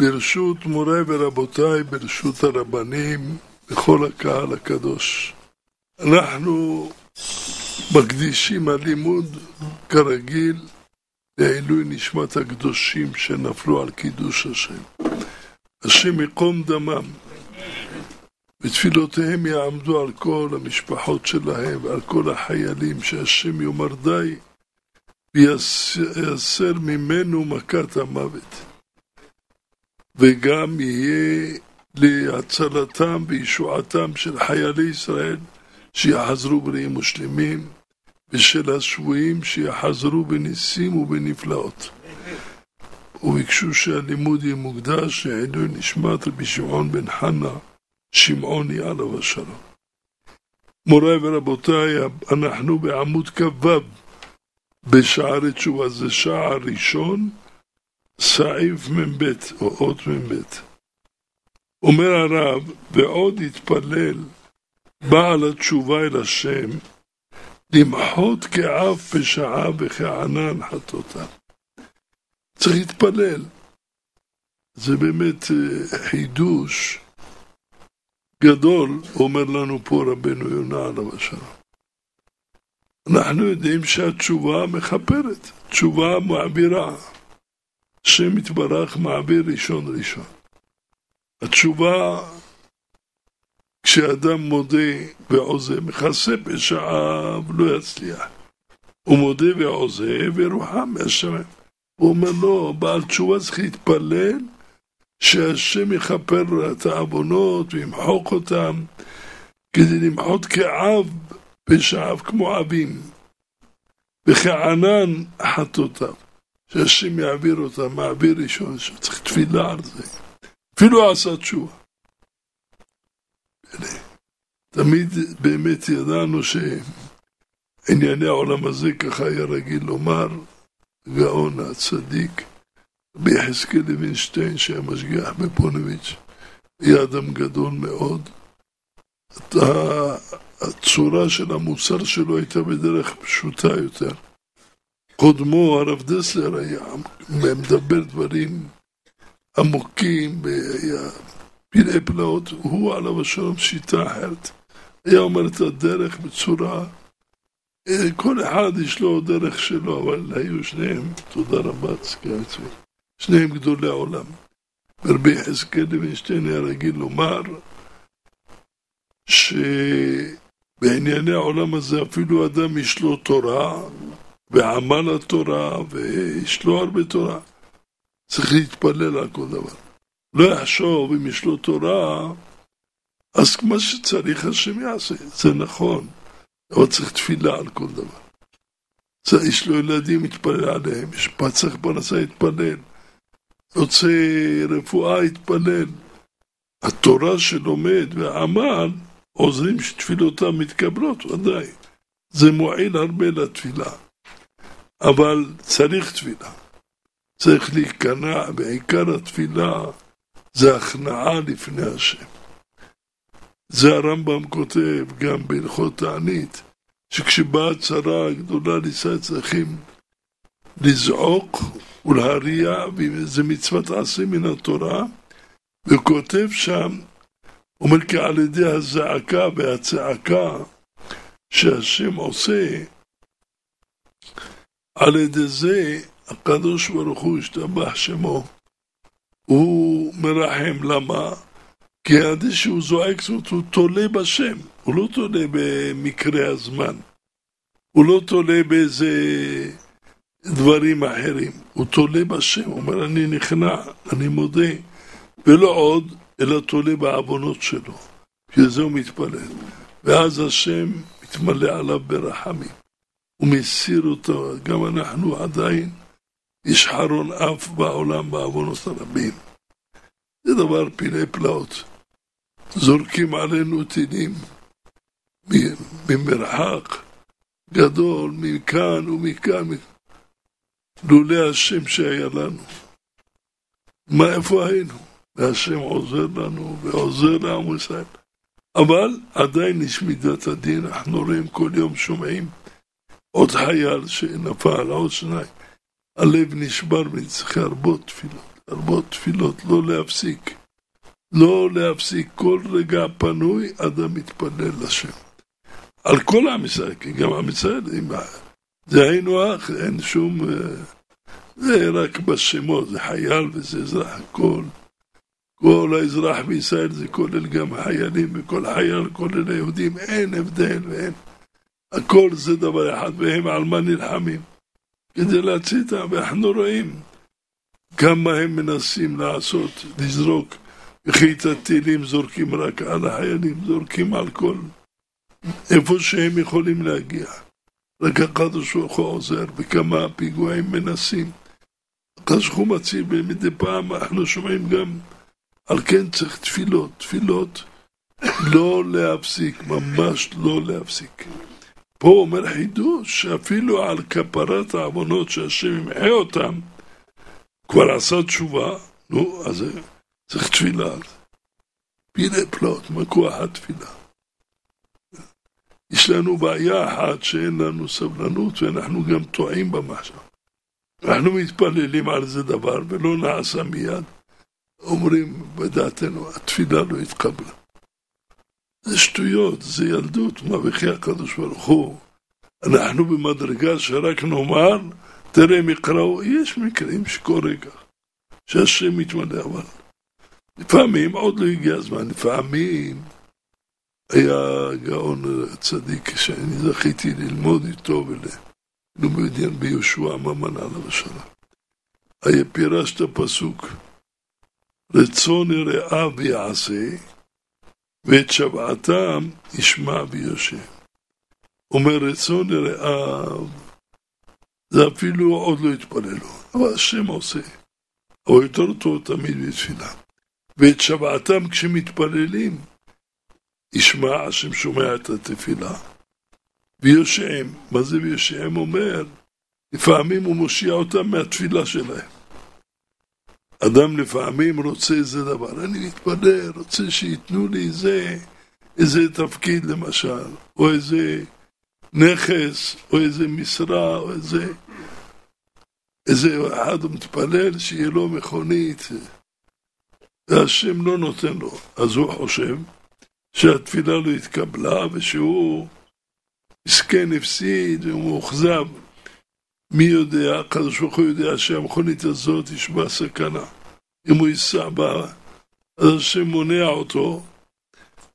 ברשות מוריי ורבותיי, ברשות הרבנים, בכל הקהל הקדוש. אנחנו מקדישים הלימוד, כרגיל, לעילוי נשמת הקדושים שנפלו על קידוש השם. השם יقום דמם, ותפילותיהם יעמדו על כל המשפחות שלהם ועל כל החיילים, שהשם יאמר די ויסר ממנו מכת המוות. וגם יהיה להצלתם וישועתם של חיילי ישראל שיחזרו בריאים ושלמים, ושל השבויים שיחזרו בניסים ובנפלאות. וביקשו שהלימוד יהיה מוקדש לעילוי נשמת רבי שמעון בן חנה, שמעוני עליו השלום. מוריי ורבותיי, אנחנו בעמוד כ"ו בשערי תשובה, זה שער ראשון, סעיף מ"ב, או אות מ"ב. אומר הרב, ועוד התפלל בעל התשובה אל השם, למחות כאף פשעה וכענן חטאותיו. צריך להתפלל. זה באמת חידוש גדול, אומר לנו פה רבנו יונה עליו השלום. אנחנו יודעים שהתשובה מכפרת, תשובה מעבירה. השם יתברך מעביר ראשון ראשון. התשובה, כשאדם מודה ועוזב, מכסה פשעיו, לא יצליח. הוא מודה ועוזב ורוחם מהשמיים. הוא אומר לו, בעל תשובה צריך להתפלל שהשם יכפר את העוונות וימחוק אותם כדי למחות כאב פשעיו כמו אבים וכענן חטאותיו שהשם יעביר אותם, מעביר ראשון, שצריך תפילה על זה אפילו עשה תשובה תמיד באמת ידענו שענייני העולם הזה ככה היה רגיל לומר גאון הצדיק רבי יחזקאל לוינשטיין שהיה משגיח בפונביץ', היה אדם גדול מאוד. הצורה של המוסר שלו הייתה בדרך פשוטה יותר. קודמו, הרב דסלר, היה מדבר דברים עמוקים, והיה פלאי פלאות, הוא עליו השלום שיטה אחרת. היה אומר את הדרך בצורה כל אחד יש לו דרך שלו, אבל היו שניהם, תודה רבה, צקי עצמי, שניהם גדולי העולם. ורבי יחזקאל לוינשטיין היה רגיל לומר שבענייני העולם הזה אפילו אדם יש לו תורה ועמל התורה ויש לו הרבה תורה. צריך להתפלל על כל דבר. לא יחשוב אם יש לו תורה, אז כמו שצריך השם יעשה, זה נכון. אבל צריך תפילה על כל דבר. יש לו ילדים, יתפלל עליהם, יש צריך פרנסה, יתפלל. רוצה רפואה, יתפלל. התורה שלומד והעמל עוזרים שתפילותיו מתקבלות, ודאי. זה מועיל הרבה לתפילה. אבל צריך תפילה. צריך להיכנע, בעיקר התפילה זה הכנעה לפני השם. זה הרמב"ם כותב גם בהלכות תענית, שכשבאה צרה גדולה לישראל צריכים לזעוק ולהריע, וזה מצוות עשה מן התורה, וכותב שם, אומר כי על ידי הזעקה והצעקה שהשם עושה, על ידי זה הקדוש ברוך הוא השתבח שמו, הוא מרחם, למה? כי עד שהוא זועק זאת הוא תולה בשם, הוא לא תולה במקרה הזמן, הוא לא תולה באיזה דברים אחרים, הוא תולה בשם, הוא אומר אני נכנע, אני מודה, ולא עוד, אלא תולה בעוונות שלו, שזה הוא מתפלל, ואז השם מתמלא עליו ברחמים, הוא מסיר אותו, גם אנחנו עדיין, יש חרון אף בעולם בעוונות הרבים. זה דבר פילי פלאות. זורקים עלינו טילים ממרחק גדול, מכאן ומכאן, לולא השם שהיה לנו. מה, איפה היינו? והשם עוזר לנו ועוזר לעם ישראל. אבל עדיין יש מידת הדין, אנחנו רואים כל יום, שומעים עוד חייל שנפל, עוד שניים. הלב נשבר ונצטרך להרבות תפילות, להרבות תפילות, לא להפסיק. לא להפסיק כל רגע פנוי, אדם מתפלל לשם. על כל עם ישראל, כי גם עם ישראל, זה היינו אח, אין שום... אה, זה רק בשמות, זה חייל וזה אזרח, הכל. כל האזרח בישראל זה כולל גם חיילים, וכל חייל כולל היהודים, אין הבדל ואין. הכל זה דבר אחד, והם על מה נלחמים? כדי להציל אותם, ואנחנו רואים כמה הם מנסים לעשות, לזרוק, וכי את הטילים זורקים רק על החיילים, זורקים על כל, איפה שהם יכולים להגיע. רק הקדוש ברוך הוא עוזר, וכמה פיגועים מנסים. הקדוש ברוך הוא מציל, ומדי פעם אנחנו שומעים גם על כן צריך תפילות, תפילות לא להפסיק, ממש לא להפסיק. פה אומר חידוש שאפילו על כפרת העוונות שהשם ימחה אותם, כבר עשה תשובה, נו, אז צריך תפילה. פילי פלוט, מה כוח התפילה? יש לנו בעיה אחת שאין לנו סבלנות ואנחנו גם טועים במשהו. אנחנו מתפללים על זה דבר ולא נעשה מיד. אומרים בדעתנו, התפילה לא התקבלה. זה שטויות, זה ילדות, מה וכי הקדוש ברוך הוא. אנחנו במדרגה שרק נאמר, תראה הם יקראו, יש מקרים שקורה כך, שהשם מתמלא, אבל לפעמים עוד לא הגיע הזמן, לפעמים היה גאון צדיק שאני זכיתי ללמוד איתו וללמוד ביהושע ממן עליו השלום. היה פירש את הפסוק רצון יראיו ויעשה, ואת שבעתם ישמע ויושב. אומר רצון יראיו, זה אפילו עוד לא התפללו, אבל השם עושה. או יותר טוב תמיד בתפילה. ואת שבעתם כשמתפללים, ישמע, השם שומע את התפילה. ויושעם, מה זה ויושעם אומר? לפעמים הוא מושיע אותם מהתפילה שלהם. אדם לפעמים רוצה איזה דבר, אני מתפלל, רוצה שייתנו לי איזה, איזה תפקיד למשל, או איזה נכס, או איזה משרה, או איזה... איזה אחד מתפלל שיהיה לו מכונית, והשם לא נותן לו. אז הוא חושב שהתפילה לא התקבלה ושהוא מסכן, הפסיד, והוא מאוכזב. מי יודע, הקדוש ברוך הוא יודע שהמכונית הזאת יש בה סכנה. אם הוא ייסע בה, אז השם מונע אותו,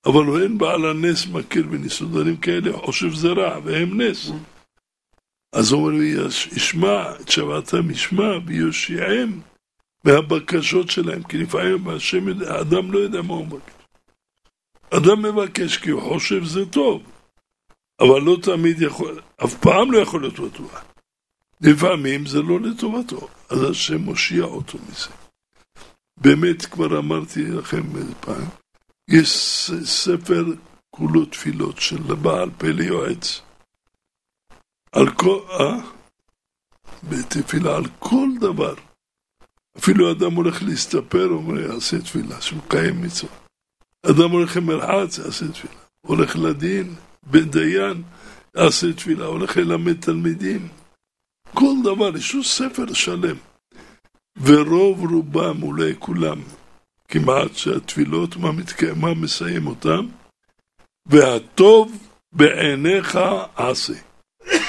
אבל הוא אין בעל הנס מכיר בניסודנים כאלה, חושב זה רע, והם נס. אז הוא אומר, ישמע, את שבעתם ישמע ויושיעם מהבקשות שלהם, כי לפעמים השם האדם לא יודע מה הוא מבקש. אדם מבקש כי הוא חושב זה טוב, אבל לא תמיד יכול, אף פעם לא יכול להיות בטוח. לפעמים זה לא לטובתו, אז השם מושיע אותו מזה. באמת, כבר אמרתי לכם איזה פעם, יש ספר כולו תפילות של בעל פה ליועץ. על כל, אה? בתפילה, על כל דבר. אפילו אדם הולך להסתפר, אומר, יעשה תפילה, שמקיים מצווה. אדם הולך למרחץ, יעשה תפילה. הולך לדין, בן דיין, יעשה תפילה. הולך ללמד תלמידים, כל דבר, יש לו ספר שלם. ורוב רובם, אולי כולם, כמעט שהתפילות, מה מתקיים, מה מסיים אותם? והטוב בעיניך עשה.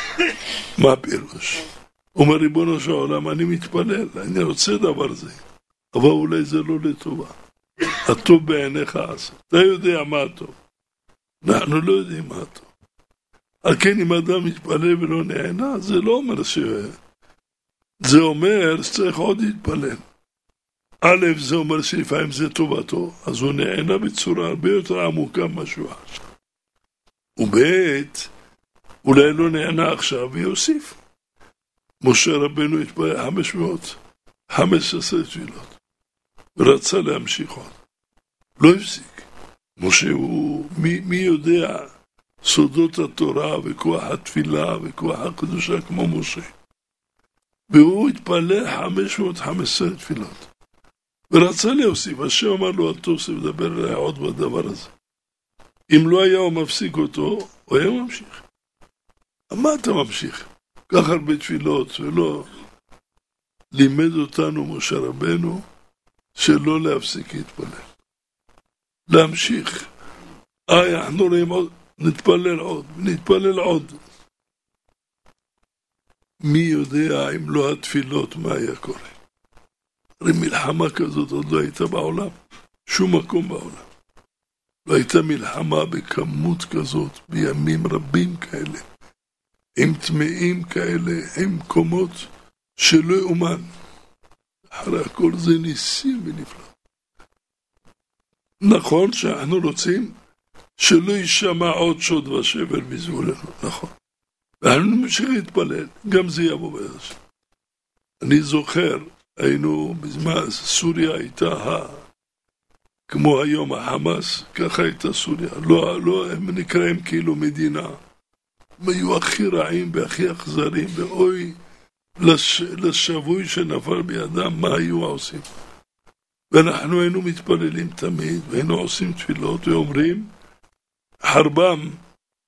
מה הפירוש? אומר ריבונו של העולם, אני מתפלל, אני רוצה דבר זה, אבל אולי זה לא לטובה. הטוב בעיניך עשה. אתה יודע מה הטוב. אנחנו לא יודעים מה הטוב. על כן אם אדם מתפלל ולא נהנה, זה לא אומר ש... זה אומר שצריך עוד להתפלל. א', זה אומר שלפעמים זה טובתו, אז הוא נהנה בצורה הרבה יותר עמוקה ממה שהוא עכשיו. וב', אולי לא נהנה עכשיו ויוסיף. משה רבנו התפלל 500, 15 תפילות, ורצה להמשיך עוד. לא הפסיק. משה הוא, מי, מי יודע סודות התורה וכוח התפילה וכוח הקדושה כמו משה. והוא התפלל 515 תפילות. ורצה להוסיף, השם אמר לו, אל תוסיף, דבר אליי עוד בדבר הזה. אם לא היה הוא מפסיק אותו, הוא היה ממשיך. מה אתה ממשיך? כך הרבה תפילות, ולא לימד אותנו משה רבנו שלא להפסיק להתפלל. להמשיך. אה, אנחנו רואים עוד, נתפלל עוד, נתפלל עוד. מי יודע אם לא התפילות מה היה קורה. הרי מלחמה כזאת עוד לא הייתה בעולם, שום מקום בעולם. לא הייתה מלחמה בכמות כזאת, בימים רבים כאלה, עם טמאים כאלה, עם קומות שלא יאומן. אחרי הכל זה ניסים ונפלא. נכון שאנחנו רוצים שלא יישמע עוד שוד ושבר מזבולנו, נכון. ואנחנו נמשיך להתפלל, גם זה יבוא בעזר אני זוכר, היינו בזמן, סוריה הייתה ה... כמו היום החמאס, ככה הייתה סוריה. לא, לא, הם נקראים כאילו מדינה. הם היו הכי רעים והכי אכזרים, ואוי לש, לשבוי שנפל בידם, מה היו עושים. ואנחנו היינו מתפללים תמיד, והיינו עושים תפילות ואומרים, חרבם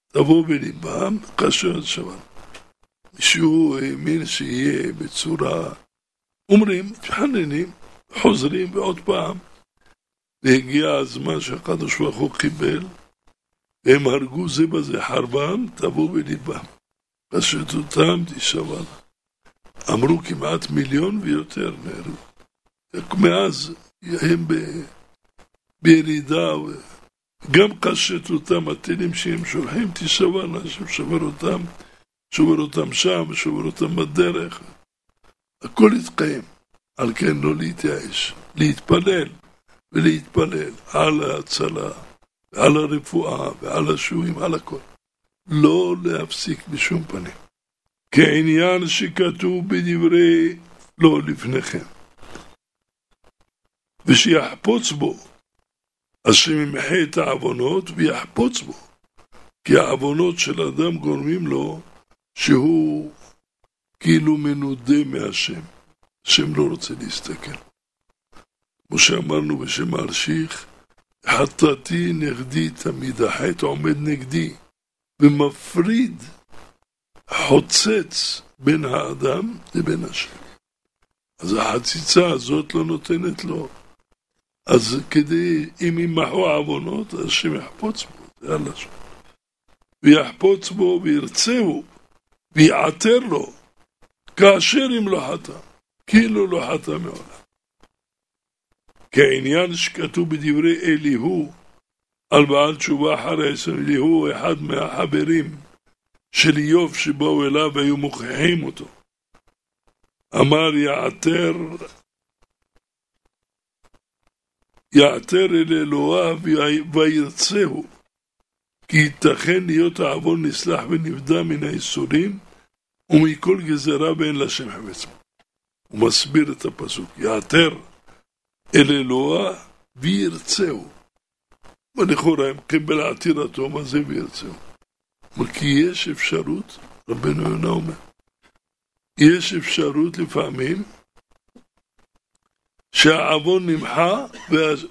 תבוא בליבם, כאשר שבת. מישהו האמין שיהיה בצורה, אומרים, מתחננים, חוזרים ועוד פעם, והגיע הזמן שהקדוש ברוך הוא קיבל, והם הרגו זה בזה, חרבם תבוא בליבם. פשטותם תשבע. אמרו כמעט מיליון ויותר נהרגו. מאז הם ב... בירידה, גם קשטותם, הטילים שהם שולחים, תשבע אנשים, שובר אותם, שובר אותם שם, שובר אותם בדרך. הכל יתקיים. על כן לא להתייאש, להתפלל. ולהתפלל על ההצלה, ועל הרפואה, ועל השועים, על הכל. לא להפסיק בשום פנים. כעניין שכתוב בדברי לא לפניכם. ושיחפוץ בו, אז שממחה את העוונות ויחפוץ בו. כי העוונות של אדם גורמים לו שהוא כאילו מנודה מהשם. השם לא רוצה להסתכל. כמו שאמרנו בשם האלשיך, חטאתי נגדי תמיד, החטא עומד נגדי, ומפריד, חוצץ בין האדם לבין השם. אז החציצה הזאת לא נותנת לו. אז כדי, אם ימחו העוונות, אז השם יחפוץ בו, זה הלשון. ויחפוץ בו וירצהו, ויעתר לו, כאשר אם לא חטא, כאילו לא חטא מעולם. כעניין שכתוב בדברי אליהו על בעל תשובה אחרי עשר, אליהו אחד מהחברים של איוב שבאו אליו והיו מוכיחים אותו. אמר יעתר יעתר אל אלוהיו וירצהו כי ייתכן להיות העוון נסלח ונבדה מן האיסורים ומכל גזרה ואין לשם חפץ. הוא מסביר את הפסוק, יעתר אל אלוה וירצהו. ולכאורה הם קיבל עתירתו, מה זה וירצהו? כי יש אפשרות, רבנו יונה אומר, יש אפשרות לפעמים שהעוון נמחה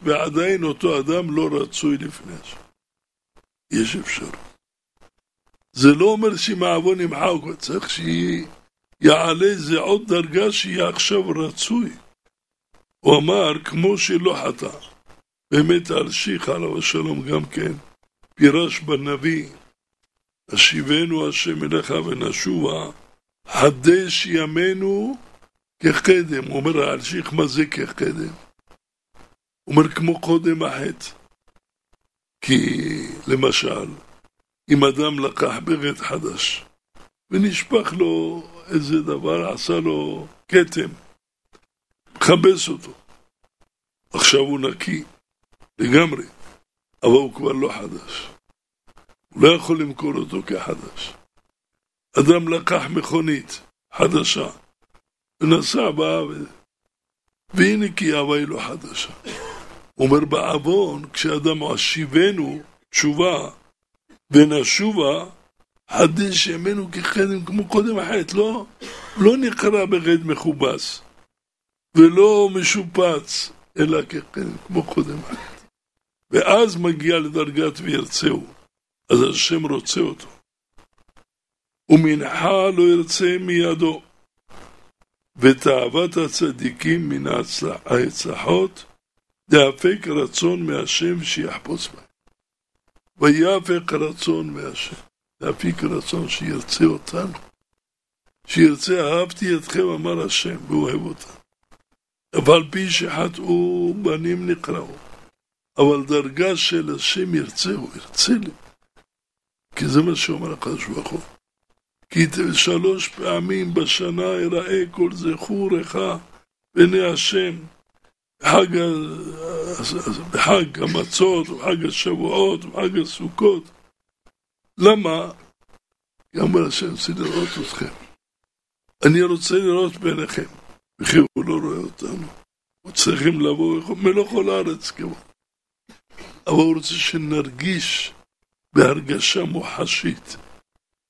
ועדיין אותו אדם לא רצוי לפני השם. יש אפשרות. זה לא אומר שאם העוון נמחה הוא צריך שיעלה איזה עוד דרגה שיהיה עכשיו רצוי. הוא אמר, כמו שלא חטא, באמת אלשיך עליו השלום גם כן, פירש בנביא, השיבנו השם אליך ונשובה, חדש ימינו הוא אומר, האלשיך, מה זה? הוא אומר, כמו קודם החטא. כי, למשל, אם אדם לקח בגד חדש, ונשפך לו איזה דבר, עשה לו כתם, מכבס אותו. עכשיו הוא נקי לגמרי, אבל הוא כבר לא חדש. הוא לא יכול למכור אותו כחדש. אדם לקח מכונית חדשה בה ו... והיא נקייה והיא לא חדשה. אומר בעוון, כשאדם השיבנו תשובה ונשובה, חדש ימינו כחדם כמו קודם החטא, לא, לא נקרא בגד מכובס. ולא משופץ, אלא כמו קודם. ואז מגיע לדרגת וירצהו, אז השם רוצה אותו. ומנחה לא ירצה מידו, ותאוות הצדיקים מן ההצלחות, דאפק רצון מהשם שיחפוץ בהם. ויאפק רצון מהשם, להפיק רצון שירצה אותנו. שירצה אהבתי אתכם אמר השם ואוהב אותנו. אבל פי שחטאו בנים נקראו. אבל דרגה של השם ירצה, הוא ירצה לי. כי זה מה שאומר הקדוש ברוך הוא. כי שלוש פעמים בשנה יראה כל זכורך בעיני השם בחג, בחג המצות, בחג השבועות, בחג הסוכות. למה? כי אמר השם, רוצה לראות אתכם. אני רוצה לראות בעיניכם. וכי הוא לא רואה אותנו. הוא צריכים לבוא מלוא כל הארץ כמו. אבל הוא רוצה שנרגיש בהרגשה מוחשית.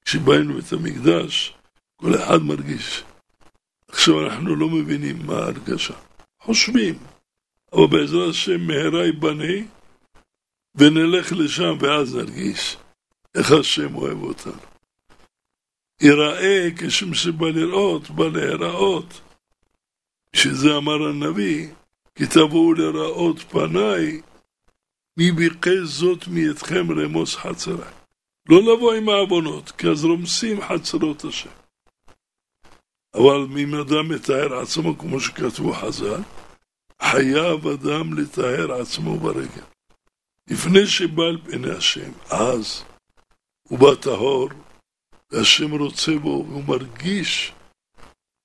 כשבאים לבית המקדש, כל אחד מרגיש. עכשיו אנחנו לא מבינים מה ההרגשה. חושבים, אבל בעזרת השם מהרה ייבנה, ונלך לשם ואז נרגיש איך השם אוהב אותנו. ייראה כשם שבא לראות, בא להיראות. שזה אמר הנביא, כי תבואו לראות פניי, מי ביקש זאת מאתכם רמוס חצריי. לא לבוא עם העוונות, כי אז רומסים חצרות השם. אבל אם אדם מתאר עצמו, כמו שכתבו חז"ל, חייב אדם לטהר עצמו ברגל. לפני שבא אל פני השם, אז הוא בא טהור, והשם רוצה בו, והוא מרגיש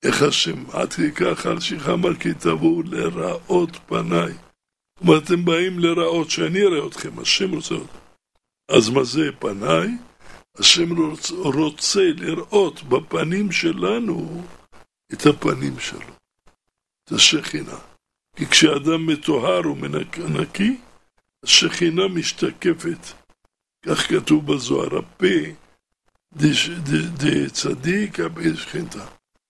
איך השם, עד כדי כך אלשיך אמר כי תבואו לראות פניי. כלומר, אתם באים לראות, שאני אראה אתכם, השם רוצה אתכם. אז מה זה פניי? השם רוצה, רוצה לראות בפנים שלנו את הפנים שלו, את השכינה. כי כשאדם מטוהר ומנקי, השכינה משתקפת. כך כתוב בזוהר, הפה דצדיק הפה שכינתה.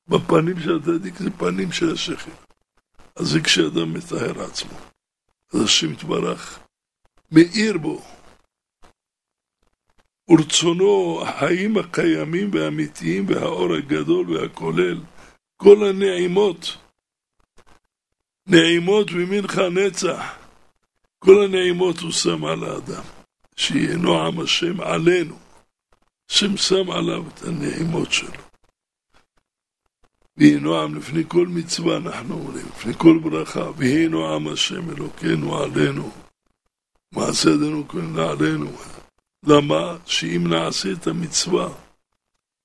בפנים של הצדיק זה פנים של השכינה. אז זה כשאדם מטהר עצמו. אז השם יתברך מאיר בו. ורצונו החיים הקיימים והאמיתיים והאור הגדול והכולל, כל הנעימות נעימות ממנך נצח. כל הנעימות הוא שם על האדם, שיהיה נועם השם עלינו. השם שם עליו את הנעימות שלו. ויהי נועם לפני כל מצווה, אנחנו אומרים, לפני כל ברכה, ויהי נועם השם אלוקינו עלינו. מעשה ידינו כהן עלינו. למה? שאם נעשה את המצווה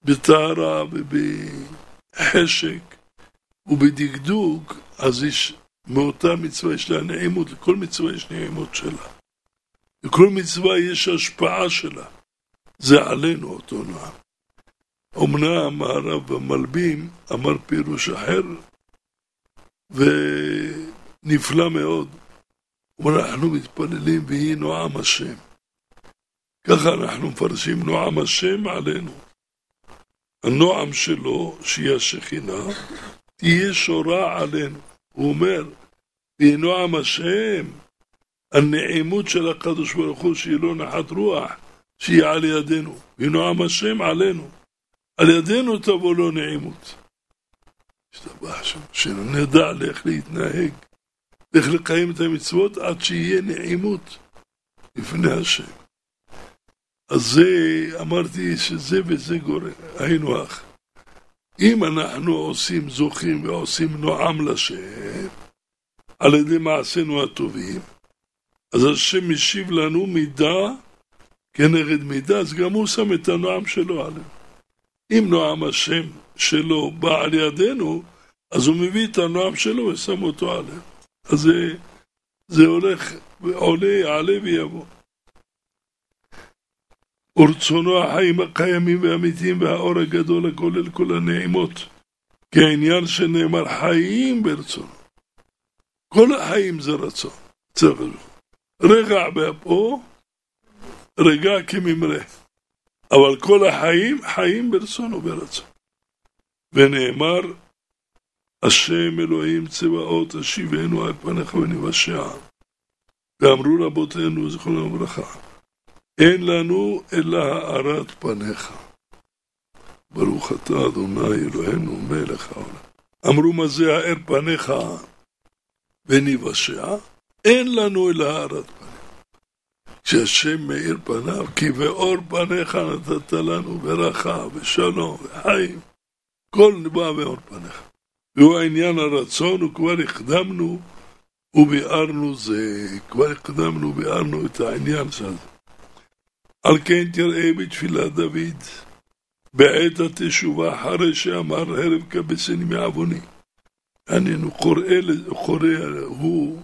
בטהרה ובחשק ובדקדוק, אז יש מאותה מצווה יש לה נעימות, לכל מצווה יש נעימות שלה. לכל מצווה יש השפעה שלה. זה עלינו אותו נועם. אמנם הרב המלבים אמר פירוש אחר, ונפלא מאוד. הוא אומר, אנחנו מתפללים ויהי נועם השם. ככה אנחנו מפרשים נועם השם עלינו. הנועם שלו, שהיא השכינה, תהיה שורה עלינו. הוא אומר, בנועם השם, הנעימות של הקדוש ברוך הוא, שהיא לא נחת רוח, שהיא על ידינו. בנועם השם עלינו. על ידינו תבוא לו נעימות. השתבח שם, שנדע איך להתנהג, איך לקיים את המצוות עד שיהיה נעימות לפני השם. אז זה, אמרתי שזה וזה גורם, היינו אח. אם אנחנו עושים זוכים ועושים נועם לשם, על ידי מעשינו הטובים, אז השם משיב לנו מידה כנגד מידה, אז גם הוא שם את הנועם שלו עלינו. אם נועם השם שלו בא על ידינו, אז הוא מביא את הנועם שלו ושם אותו עלינו. אז זה, זה הולך, עולה, יעלה ויבוא. ורצונו החיים הקיימים והאמיתיים והאור הגדול הכולל כל הנעימות, כי העניין שנאמר חיים ברצונו. כל החיים זה רצון, צריך רגע באפו, רגע כממרא. אבל כל החיים, חיים ברצון וברצון. ונאמר, השם אלוהים צבאות השיבנו על פניך ונבשע. ואמרו רבותינו, זכרונם לברכה, אין לנו אלא הארת פניך. ברוך אתה אדוני אלוהינו מלך העולם. אמרו מה זה האר פניך וניוושע, אין לנו אלא הארת פניך. כשהשם מאיר פניו, כי באור פניך נתת לנו ברכה ושלום וחיים, כל נבע באור פניך. והוא העניין הרצון, וכבר הקדמנו וביארנו זה, כבר הקדמנו וביארנו את העניין של זה. על כן תראה בתפילת דוד, בעת התשובה אחרי שאמר הרב כבשני מעווני. הוא קורא, הוא,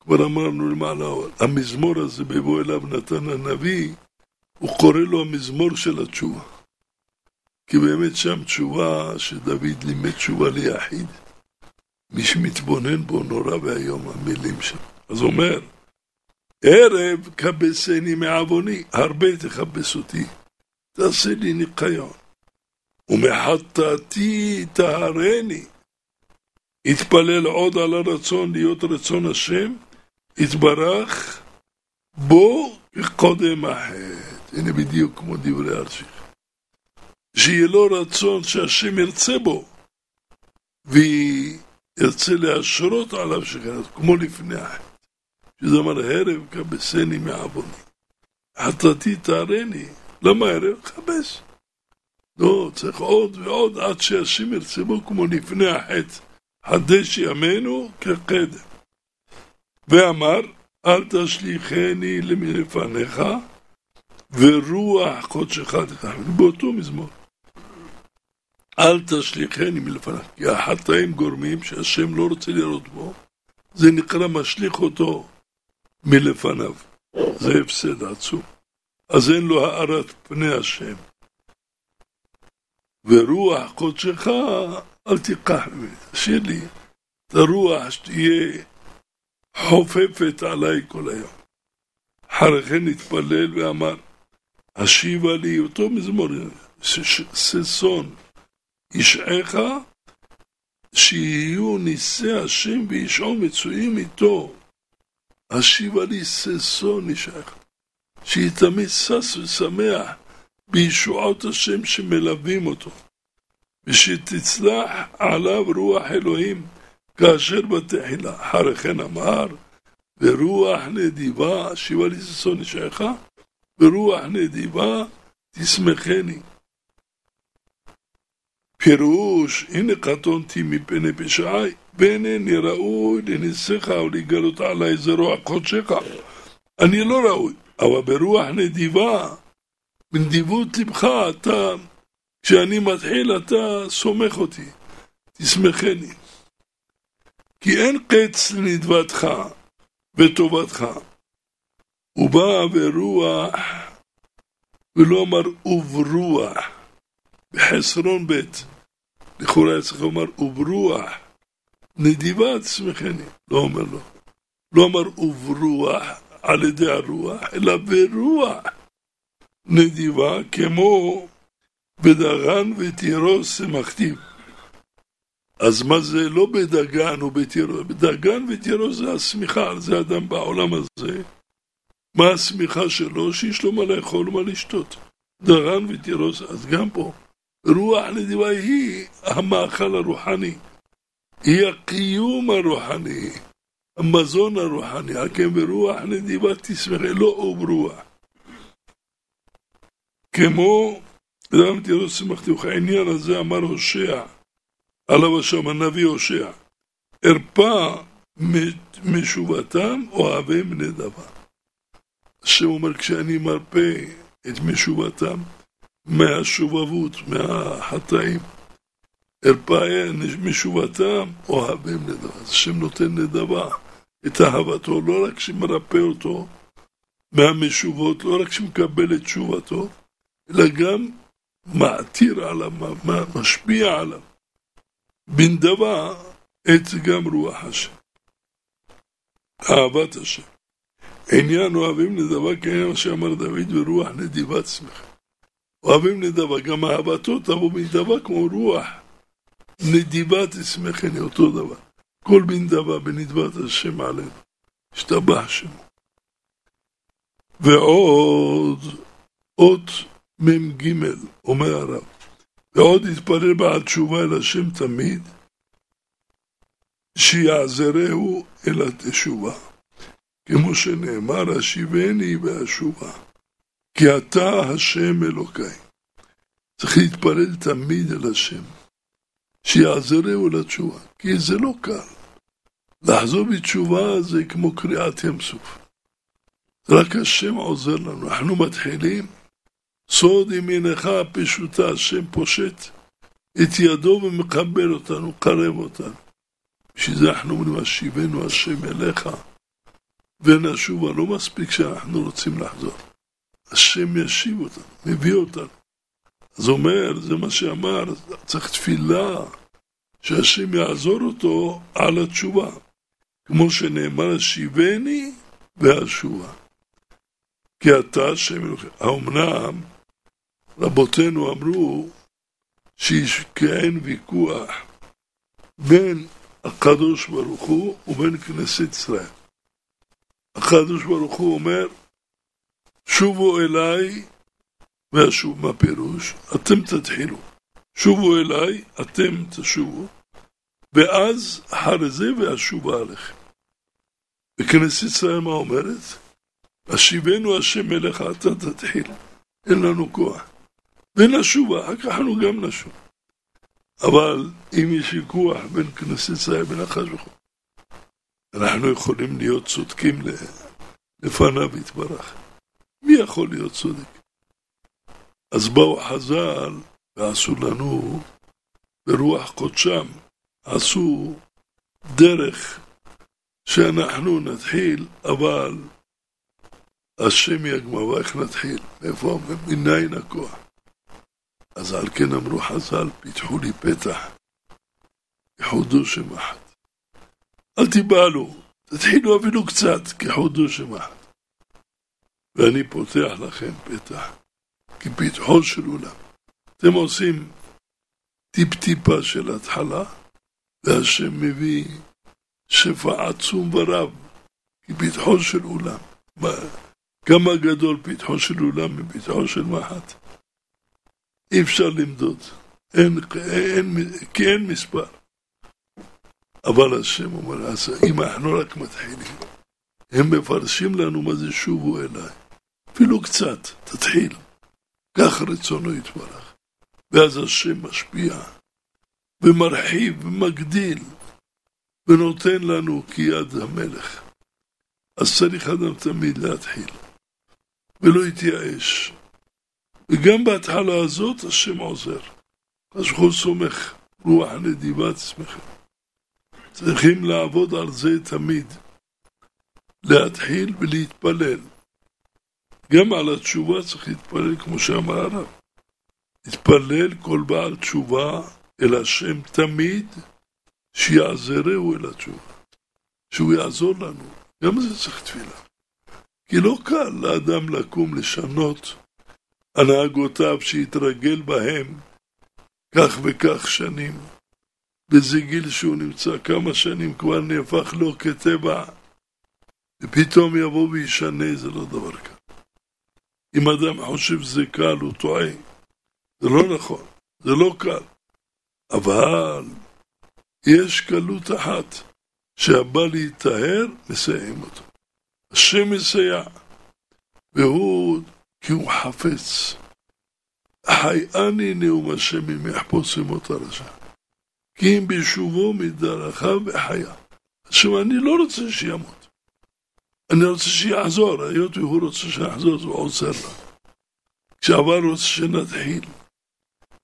כבר אמרנו למעלה, המזמור הזה בבוא אליו נתן הנביא, הוא קורא לו המזמור של התשובה. כי באמת שם תשובה, שדוד לימד תשובה ליחיד. מי שמתבונן בו נורא ואיום המילים שם. אז הוא אומר, ערב כבסני מעווני, הרבה תכבס אותי, תעשה לי ניקיון. ומחטאתי טהרני. התפלל עוד על הרצון להיות רצון השם, התברך בו קודם החטא. הנה בדיוק כמו דברי ארשיך. שיהיה לו רצון שהשם ירצה בו, וירצה להשרות עליו שכנת, כמו לפני החטא. שזה אמר, הרב כבסני מעווני. חטאתי תארני. למה הרב? כבס. לא, צריך עוד ועוד עד שהשם ירצה בו כמו לפני החטא. חדש ימינו כקדם. ואמר, אל תשליכני מלפניך, ורוח קודשך תקח. באותו מזמור. אל תשליכני מלפניך, כי החטאים גורמים שהשם לא רוצה לראות בו, זה נקרא משליך אותו מלפניו. זה הפסד עצום. אז אין לו הארת פני השם. ורוח קודשך אל תיקח ממני, תשאיר לי את הרוח שתהיה חופפת עליי כל היום. אחרי כן התפלל ואמר, השיבה לי אותו מזמור, ששון ישעך, שיהיו נישי השם וישעו מצויים איתו. השיבה לי ששון ישעך, שיהיה תמיד שש ושמח בישועות השם שמלווים אותו, ושתצלח עליו רוח אלוהים כאשר בתחילה. אחרי כן אמר, ורוח נדיבה, שיבה לי ששון ישעך, ורוח נדיבה תשמחני. פירוש, הנה קטונתי מפני פשעי, ואינני ראוי לניסיך ולגלות עלי זה רוח קודשך. אני לא ראוי, אבל ברוח נדיבה, בנדיבות לבך, אתה, כשאני מתחיל, אתה סומך אותי, תשמחני. כי אין קץ לנדבתך וטובתך. הוא בא ברוח, ולא אמר וברוח. בחסרון ב', לכאורה היה צריך לומר וברוח, נדיבה תשמחני, לא אומר לו. לא אמר וברוח על ידי הרוח, אלא ברוח נדיבה, כמו בדגן ותירוס שמחתיו. אז מה זה לא בדגן או בתירוס? בדגן ותירוס זה השמיכה, זה אדם בעולם הזה. מה השמיכה שלו? שיש לו מה לאכול ומה לשתות. דגן ותירוס, אז גם פה. רוח נדיבה היא המאכל הרוחני, היא הקיום הרוחני, המזון הרוחני, הכן ברוח נדיבה תשמח, לא וברוח. כמו, למה תראו שמחתיך, העניין הזה אמר הושע, עליו השם הנביא הושע, הרפה משובתם אוהבי בני דבר. השם אומר, כשאני מרפה את משובתם, מהשובבות, מהחטאים. הרפאי משובתם אוהבים נדבה. אז השם נותן נדבה, את אהבתו, לא רק שמרפא אותו מהמשובות, לא רק שמקבל את תשובתו, אלא גם מעתיר עליו, משפיע עליו. בנדבה את גם רוח השם. אהבת השם. עניין אוהבים נדבה כעניין שאמר דוד ורוח נדיבת שמחה. אוהבים נדבה, גם אהבתו תבוא מנדבה כמו רוח. נדיבה תשמחני, אותו דבר. כל בנדבה בנדבת השם עלינו. השתבח שמו. ועוד, אות מ"ג, אומר הרב, ועוד יתפלל בעד תשובה אל השם תמיד, שיעזרהו אל התשובה. כמו שנאמר, השיבני ואשובה. כי אתה השם אלוקיי. צריך להתפלל תמיד אל השם, שיעזרהו לתשובה, כי זה לא קל. לחזור בתשובה זה כמו קריעת ים סוף. רק השם עוזר לנו. אנחנו מתחילים, סוד ימינך הפשוטה, השם פושט את ידו ומקבל אותנו, קרב אותנו. בשביל זה אנחנו אומרים, השיבנו השם אליך ונשובה. לא מספיק שאנחנו רוצים לחזור. השם ישיב אותנו, מביא אותנו. אז אומר, זה מה שאמר, צריך תפילה שהשם יעזור אותו על התשובה. כמו שנאמר, שיבני והשובה. כי אתה השם אלוהים. האומנם רבותינו אמרו שיש כאין ויכוח בין הקדוש ברוך הוא ובין כנסת ישראל. הקדוש ברוך הוא אומר, שובו אליי ואשוב, מה פירוש? אתם תתחילו. שובו אליי, אתם תשובו, ואז אחרי זה ואשובה עליכם. וכנסת ישראל מה אומרת? השיבנו השם אליך, אתה תתחיל. אין לנו כוח. ונשובה, אחר כך אנחנו גם נשוב. אבל אם יש ויכוח בין כנסת ישראל ובין החש וחור, אנחנו יכולים להיות צודקים לפניו יתברך. מי יכול להיות צודק? אז באו חז"ל ועשו לנו ברוח קודשם, עשו דרך שאנחנו נתחיל, אבל השם יגמר, איך נתחיל? מאיפה, מניין הכוח? אז על כן אמרו חז"ל, פיתחו לי פתח, כחודו שם אחד. אל תיבהלו, תתחילו אפילו קצת, כחודו שם אחד. ואני פותח לכם פתח. כפתחו של אולם. אתם עושים טיפ-טיפה של התחלה, והשם מביא שפע עצום ורב, כפתחו של אולם. כמה גדול פתחו של אולם מפתחו של מחט? אי אפשר למדוד, אין, אין, כי אין מספר. אבל השם אומר, אם אנחנו רק מתחילים, הם מפרשים לנו מה זה שובו אליי. אפילו קצת, תתחיל. כך רצונו יתברך. ואז השם משפיע, ומרחיב, ומגדיל, ונותן לנו כיד המלך. אז צריך אדם תמיד להתחיל, ולא יתייאש. וגם בהתחלה הזאת השם עוזר. הוא סומך רוח נדיבת שמחים. צריכים לעבוד על זה תמיד. להתחיל ולהתפלל. גם על התשובה צריך להתפלל כמו שאמר הרב. להתפלל כל בעל תשובה אל השם תמיד, שיעזרהו אל התשובה. שהוא יעזור לנו. גם זה צריך תפילה. כי לא קל לאדם לקום לשנות הנהגותיו שהתרגל בהם כך וכך שנים. בזה גיל שהוא נמצא כמה שנים כבר נהפך לו כטבע, ופתאום יבוא וישנה, זה לא דבר כזה. אם אדם חושב שזה קל, הוא טועה. זה לא נכון, זה לא קל. אבל יש קלות אחת, שהבא להיטהר, מסיים אותו. השם מסייע, והוא, כי הוא חפץ. חייאני נאום השם אם יחפוץ ימות הרשע. כי אם בשובו מדרכיו וחיה. עכשיו, אני לא רוצה שימות. אני רוצה שיעזור, היות והוא רוצה שיחזור, אז הוא עוזר לו. כשעבר רוצה שנתחיל,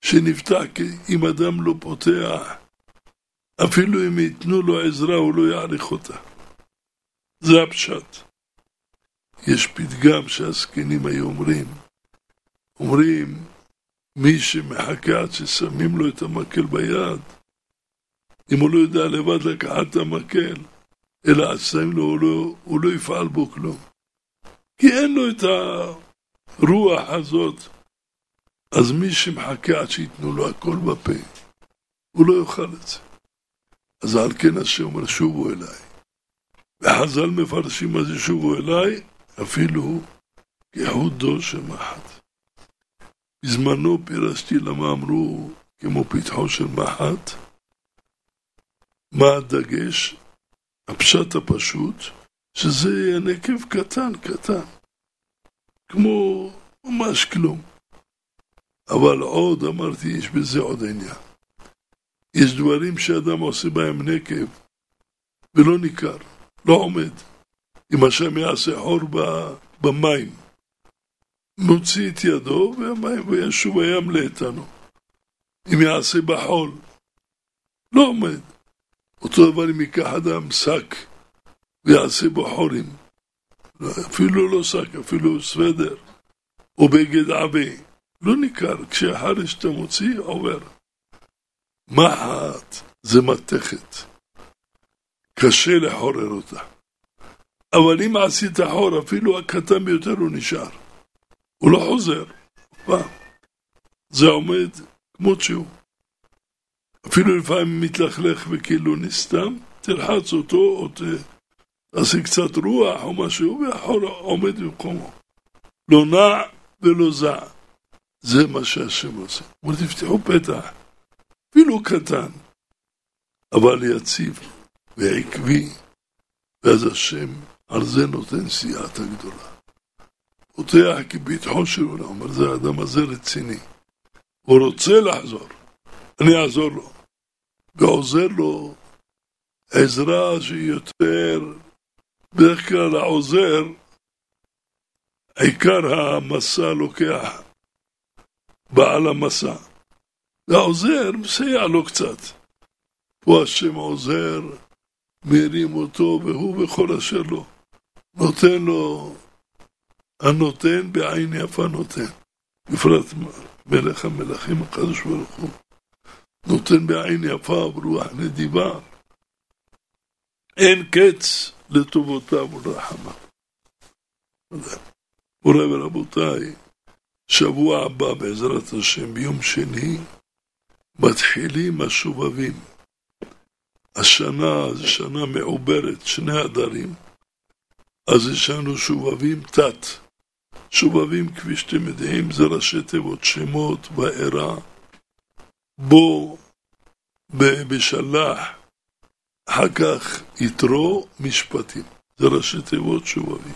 שנפתח, כי אם אדם לא פותח, אפילו אם ייתנו לו עזרה, הוא לא יעריך אותה. זה הפשט. יש פתגם שהזקנים היו אומרים, אומרים, מי שמחכה עד ששמים לו את המקל ביד, אם הוא לא יודע לבד לקחת את המקל, אלא עצם לו, הוא לא, הוא לא יפעל בו כלום. כי אין לו את הרוח הזאת. אז מי שמחכה עד שייתנו לו הכל בפה, הוא לא יאכל את זה. אז על כן השם אומר, שובו אליי. וחז"ל מפרשים מה זה שובו אליי, אפילו כחודו שמחת. בזמנו פירשתי למה אמרו כמו פתחו של מחט, מה הדגש? הפשט הפשוט, שזה נקב קטן, קטן. כמו ממש כלום. אבל עוד, אמרתי, יש בזה עוד עניין. יש דברים שאדם עושה בהם נקב ולא ניכר, לא עומד. אם השם יעשה חור במים, מוציא את ידו והמים וישוב הים לאיתנו. אם יעשה בחול, לא עומד. אותו דבר אם ייקח אדם שק ויעשה בו חורים. אפילו לא שק, אפילו סוודר, או בגד עבה. לא ניכר, כשהחרש אתה מוציא, עובר. מחט זה מתכת. קשה לחורר אותה. אבל אם עשית חור, אפילו הקטן ביותר הוא נשאר. הוא לא חוזר. זה עומד כמו שהוא. אפילו לפעמים מתלכלך וכאילו נסתם, תלחץ אותו או תעשה קצת רוח או משהו, והחול עומד במקומו. לא נע ולא זע. זה מה שהשם עושה. הוא אומר, תפתחו פתח, אפילו קטן, אבל יציב ועקבי, ואז השם על זה נותן סייעתא גדולה. פותח כביטחו שלו, הוא אומר, זה האדם הזה רציני. הוא רוצה לחזור, אני אעזור לו. ועוזר לו עזרה שהיא יותר, בדרך כלל העוזר, עיקר המסע לוקח בעל המסע. והעוזר מסייע לו קצת. פה השם עוזר, מרים אותו, והוא בכל אשר לו. נותן לו, הנותן בעין יפה נותן. בפרט מלך המלכים הקדוש ברוך הוא. נותן בעין יפה וברוח נדיבה. אין קץ לטובותיו ולרחמיו. מוריי ורבותיי, שבוע הבא בעזרת השם, ביום שני, מתחילים השובבים. השנה זו שנה מעוברת, שני הדרים, אז יש לנו שובבים תת. שובבים, כפי שאתם יודעים, זה ראשי תיבות שמות וארע. בו בשלח, אחר כך יתרו משפטים. זה ראשי תיבות שובבים.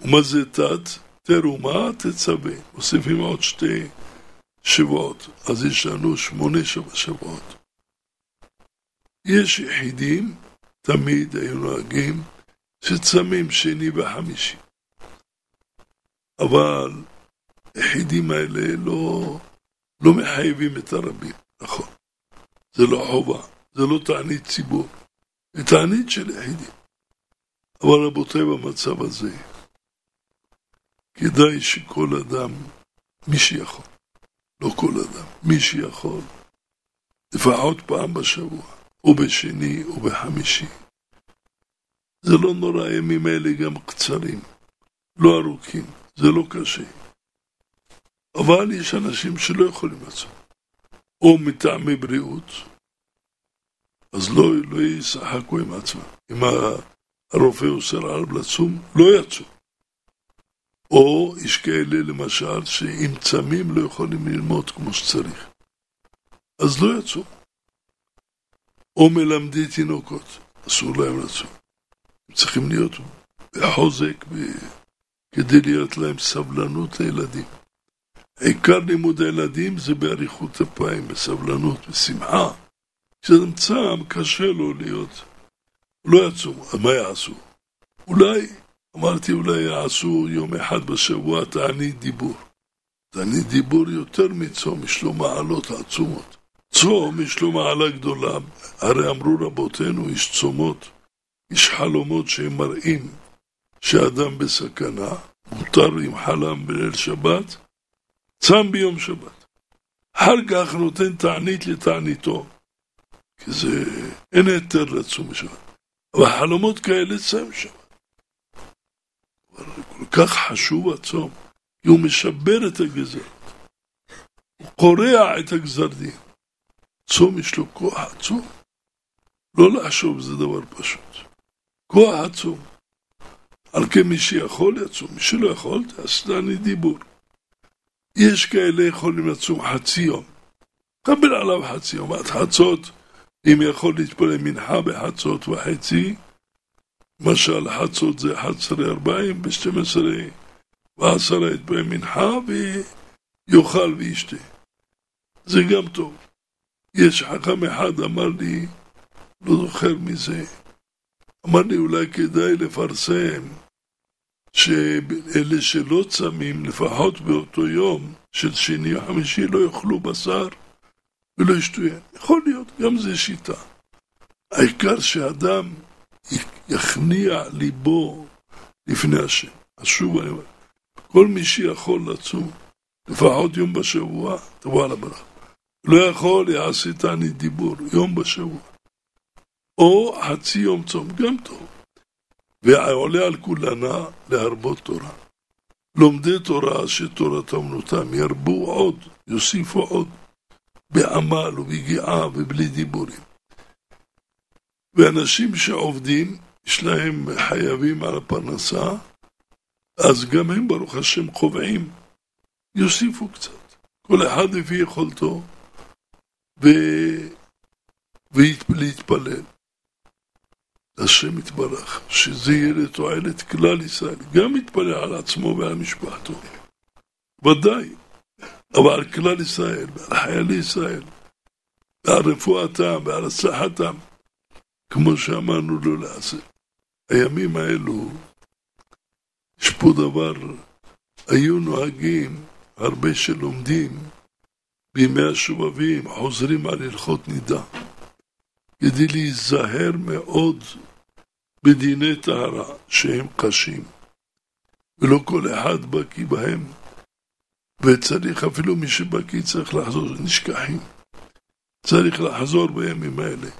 ומה זה תת? תרומה תצווה. מוסיפים עוד שתי שבועות. אז יש לנו שמונה שבועות. יש יחידים, תמיד היו נוהגים, שצמים שני וחמישי. אבל היחידים האלה לא, לא מחייבים את הרבים, נכון. זה לא חובה, זה לא תענית ציבור, זה תענית של יחידים. אבל רבותיי, במצב הזה, כדאי שכל אדם, מי שיכול, לא כל אדם, מי שיכול, לפחות פעם בשבוע, או בשני או בחמישי. זה לא נורא, הימים האלה גם קצרים, לא ארוכים, זה לא קשה. אבל יש אנשים שלא יכולים לעצום, או מטעמי בריאות, אז לא, לא ישחקו עם עצמם. אם הרופא אוסר עליו לצום, לא יצום. או יש כאלה למשל שאם צמים לא יכולים ללמוד כמו שצריך. אז לא יצאו. או מלמדי תינוקות, אסור להם לצום. הם צריכים להיות בחוזק ב... כדי להיות להם סבלנות לילדים. עיקר לימוד הילדים זה באריכות אפיים, בסבלנות, בשמחה. כשאדם צם, קשה לו להיות. לא יצום, אז מה יעשו? אולי אמרתי אולי יעשו יום אחד בשבוע תענית דיבור. תענית דיבור יותר מצום, יש לו מעלות עצומות. צום יש לו מעלה גדולה, הרי אמרו רבותינו, יש צומות, יש חלומות שהם מראים שאדם בסכנה, מותר עם חלם בליל שבת, צם ביום שבת. אחר כך נותן תענית לתעניתו, כי זה אין היתר לצום בשבת. אבל חלומות כאלה צם שבת. כל כך חשוב הצום, כי הוא משבר את הגזרות. הוא קורע את הגזר דין. צום יש לו כוח עצום. לא לחשוב זה דבר פשוט. כוח עצום. על כן מי שיכול יצום, מי שלא יכול תעשה לי דיבור. יש כאלה יכולים לצום חצי יום. קבל עליו חצי יום, עד חצות אם יכול להתפלל מנחה בחצות וחצי, משל חצות זה 11 40 ב-12 ועשרה יתפלל מנחה ויאכל וישתה. זה גם טוב. יש חכם אחד אמר לי, לא זוכר מי זה, אמר לי אולי כדאי לפרסם שאלה שלא צמים, לפחות באותו יום של שני או חמישי, לא יאכלו בשר ולא ישתו יין. יכול להיות, גם זה שיטה. העיקר שאדם יכניע ליבו לפני השם. אז שוב אני אומר, כל מי שיכול לצום לפחות יום בשבוע, תבוא על הברכה. לא יכול, יעשה תענית דיבור, יום בשבוע. או חצי יום צום, גם טוב. ועולה על כולנה להרבות תורה. לומדי תורה שתורת אמנותם ירבו עוד, יוסיפו עוד, בעמל וביגיעה ובלי דיבורים. ואנשים שעובדים, יש להם חייבים על הפרנסה, אז גם הם ברוך השם קובעים, יוסיפו קצת. כל אחד לפי יכולתו, ו... ולהתפלל. השם יתברך, שזה יהיה לתועלת כלל ישראל, גם יתפלל על עצמו ועל משפחתו, ודאי, אבל על כלל ישראל, ועל חיילי ישראל, ועל רפואתם ועל הצלחתם, כמו שאמרנו לו לעשות. הימים האלו, יש פה דבר, היו נוהגים הרבה שלומדים בימי השובבים, חוזרים על הלכות נידה. כדי להיזהר מאוד בדיני טהרה שהם קשים, ולא כל אחד בקיא בהם, וצריך, אפילו מי שבקיא צריך לחזור, נשכחים. צריך לחזור בימים האלה,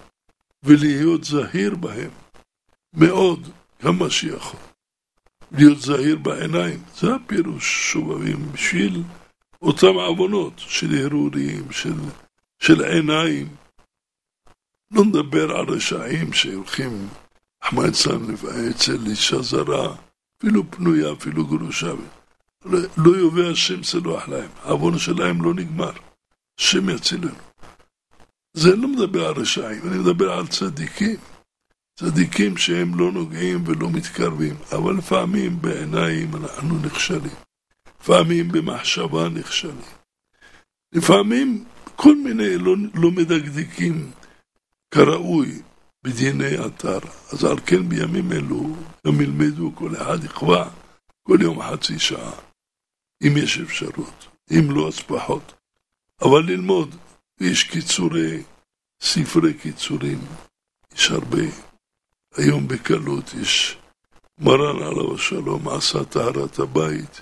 ולהיות זהיר בהם, מאוד, כמה שיכול. להיות זהיר בעיניים, זה הפירוש שובבים בשביל אותם עוונות של הרורים, של, של עיניים, לא נדבר על רשעים שהולכים, אצלם אצל אישה זרה, אפילו פנויה, אפילו גרושה. לא, לא יובא השם סלוח להם, העוון שלהם לא נגמר, השם יצילנו. זה לא מדבר על רשעים, אני מדבר על צדיקים. צדיקים שהם לא נוגעים ולא מתקרבים, אבל לפעמים בעיניים אנחנו נכשלים, לפעמים במחשבה נכשלים, לפעמים כל מיני לא, לא מדקדקים כראוי בדיני אתר. אז על כן בימים אלו גם ילמדו, כל אחד יכווה כל יום חצי שעה, אם יש אפשרות, אם לא אז פחות. אבל ללמוד, יש קיצורי, ספרי קיצורים, יש הרבה. היום בקלות יש מרן עליו השלום, עשה טהרת הבית.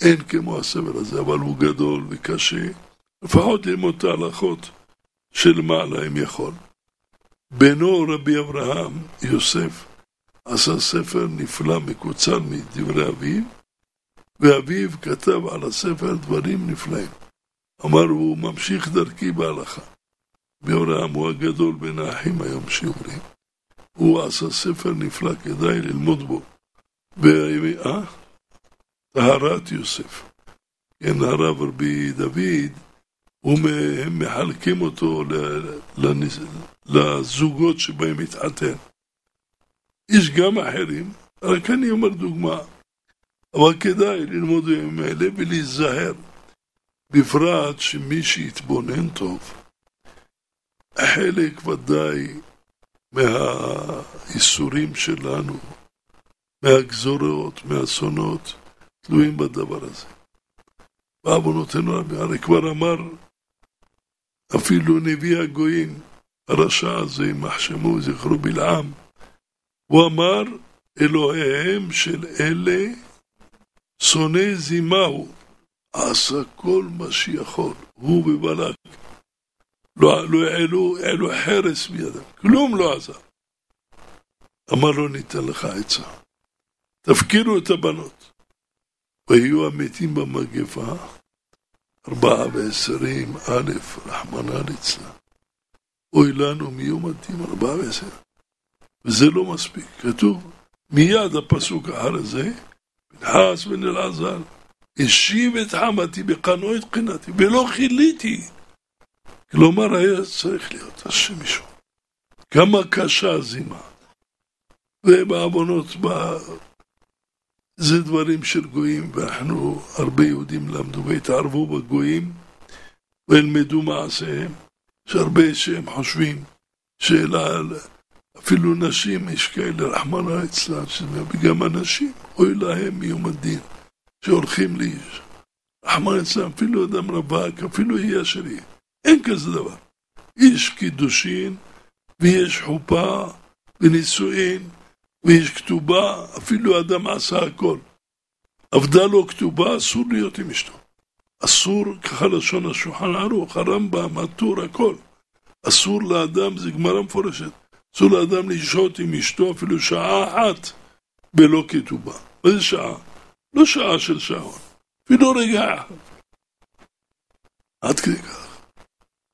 אין כמו הסבל הזה, אבל הוא גדול וקשה. לפחות ללמוד את ההלכות של מעלה אם יכול. בנו רבי אברהם, יוסף, עשה ספר נפלא מקוצר מדברי אביו, ואביו כתב על הספר דברים נפלאים. אמר, הוא ממשיך דרכי בהלכה. רבי אברהם הוא הגדול בין האחים היום שאומרים. הוא עשה ספר נפלא, כדאי ללמוד בו. אה? טהרת יוסף. כן, הרב רבי דוד, הם מחלקים אותו לזוגות שבהם התחתן. יש גם אחרים, רק אני אומר דוגמה, אבל כדאי ללמוד בימים האלה ולהיזהר, בפרט שמי שיתבונן טוב, חלק ודאי מהאיסורים שלנו, מהגזורות, מהאסונות, תלויים בדבר הזה. בעוונותינו הרי כבר אמר אפילו נביא הגויים, הרשע הזה, יימח שמו וזכרו בלעם, הוא אמר, אלוהיהם של אלה שונא זימהו, עשה כל מה שיכול, הוא ובלק. לא, לא העלו, העלו חרס בידם, כלום לא עזר. אמר לו, ניתן לך עצה, תפקירו את הבנות. ויהיו המתים במגפה, ארבעה ועשרים, א', רחמנא ליצלן. אוי לנו מיום הדין ארבעה ועשרים. וזה לא מספיק. כתוב מיד הפסוק אחרי זה, פנחס בן אלעזר, השיב את חמתי בקנו את קנתי, ולא חיליתי. כלומר, היה צריך להיות השם ישמור. כמה קשה הזימה. ובעוונות, ב... זה דברים של גויים, ואנחנו, הרבה יהודים למדו והתערבו בגויים וילמדו מעשיהם. יש הרבה שהם חושבים שאפילו נשים, יש כאלה, רחמנא ליצלן, וגם אנשים, אוי להם מיום הדין, שהולכים לאיש. רחמנא ליצלן, אפילו אדם רווק, אפילו יהיה שלי, אין כזה דבר. איש קידושין, ויש חופה, ונישואין, ויש כתובה, אפילו אדם עשה הכל. עבדה לו כתובה, אסור להיות עם אשתו. אסור, ככה לשון השולחן ערוך, הרמב"ם, הטור, הכל. אסור לאדם, זה גמרא מפורשת, אסור לאדם לשהות עם אשתו אפילו שעה אחת בלא כתובה. מה זה שעה? לא שעה של שעון, אפילו רגע אחד. עד כדי כך.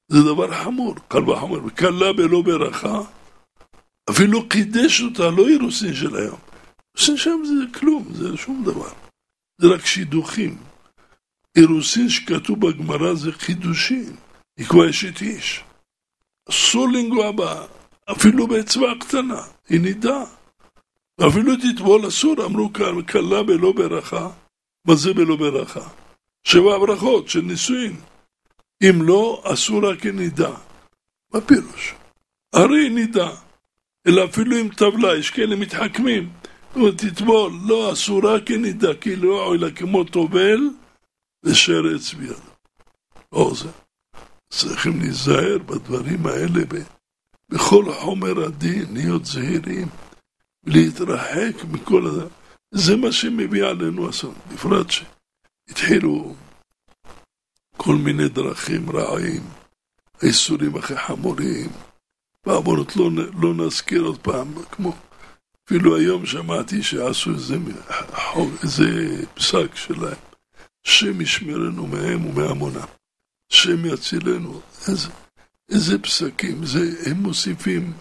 זה דבר חמור, קל וחמור. וקלה בלא ברכה, אפילו קידש אותה, לא אירוסין של היום. אירוסין שם זה כלום, זה שום דבר. זה רק שידוכים. אירוסין שכתוב בגמרא זה חידושין, יקבע אשת איש. אסור לנגוע בה, אפילו באצבע קטנה, היא נידה. ואפילו תטבול אסור, אמרו כאן, כלה בלא ברכה. מה זה בלא ברכה? שבע ברכות של נישואין. אם לא, אסור רק נידה. מה פירוש? הרי נידה. אלא אפילו עם טבלה, יש כאלה מתחכמים. תטבול, לא אסורה כנידה, כי לא אוי כמו טובל ושרץ בידו. לא זה. צריכים להיזהר בדברים האלה, בכל חומר הדין, להיות זהירים, להתרחק מכל הזה. זה מה שמביא עלינו אסון, בפרט שהתחילו כל מיני דרכים רעים, האיסורים הכי חמורים, בעוונות לא, לא נזכיר עוד פעם, כמו אפילו היום שמעתי שעשו איזה, איזה פסק שלהם, השם ישמרנו מהם ומהמונם. השם יצילנו. איזה, איזה פסקים, זה, הם מוסיפים,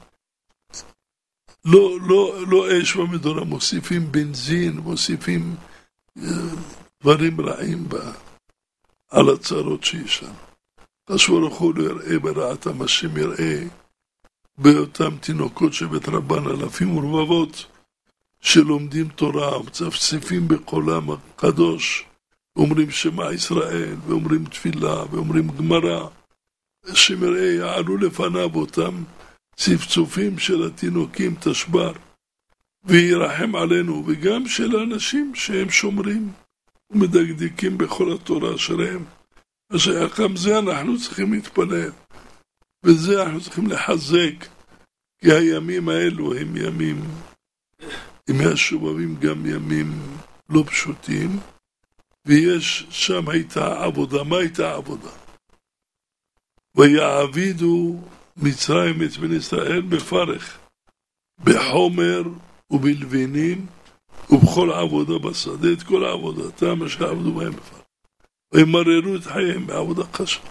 לא, לא, לא אש במדורה, מוסיפים בנזין, מוסיפים אה, דברים רעים בה, על הצרות שיש לנו. הקדוש ברוך הוא לא יראה ברעתם, השם יראה באותם תינוקות שבית רבן אלפים ורבבות שלומדים תורה, מצפצפים בקולם הקדוש, אומרים שמע ישראל, ואומרים תפילה, ואומרים גמרא, שמראה יעלו לפניו אותם צפצופים של התינוקים תשבר, וירחם עלינו, וגם של האנשים שהם שומרים ומדקדקים בכל התורה שלהם. גם זה אנחנו צריכים להתפלל, וזה אנחנו צריכים לחזק, כי הימים האלו הם ימים, ימי השובבים גם ימים לא פשוטים. ויש, שם הייתה עבודה. מה הייתה עבודה? ויעבידו מצרים את בן ישראל בפרך, בחומר ובלבינים ובכל עבודה בשדה, את כל עבודתם אשר עבדו בהם בפרך. וימררו את חייהם בעבודה קשה.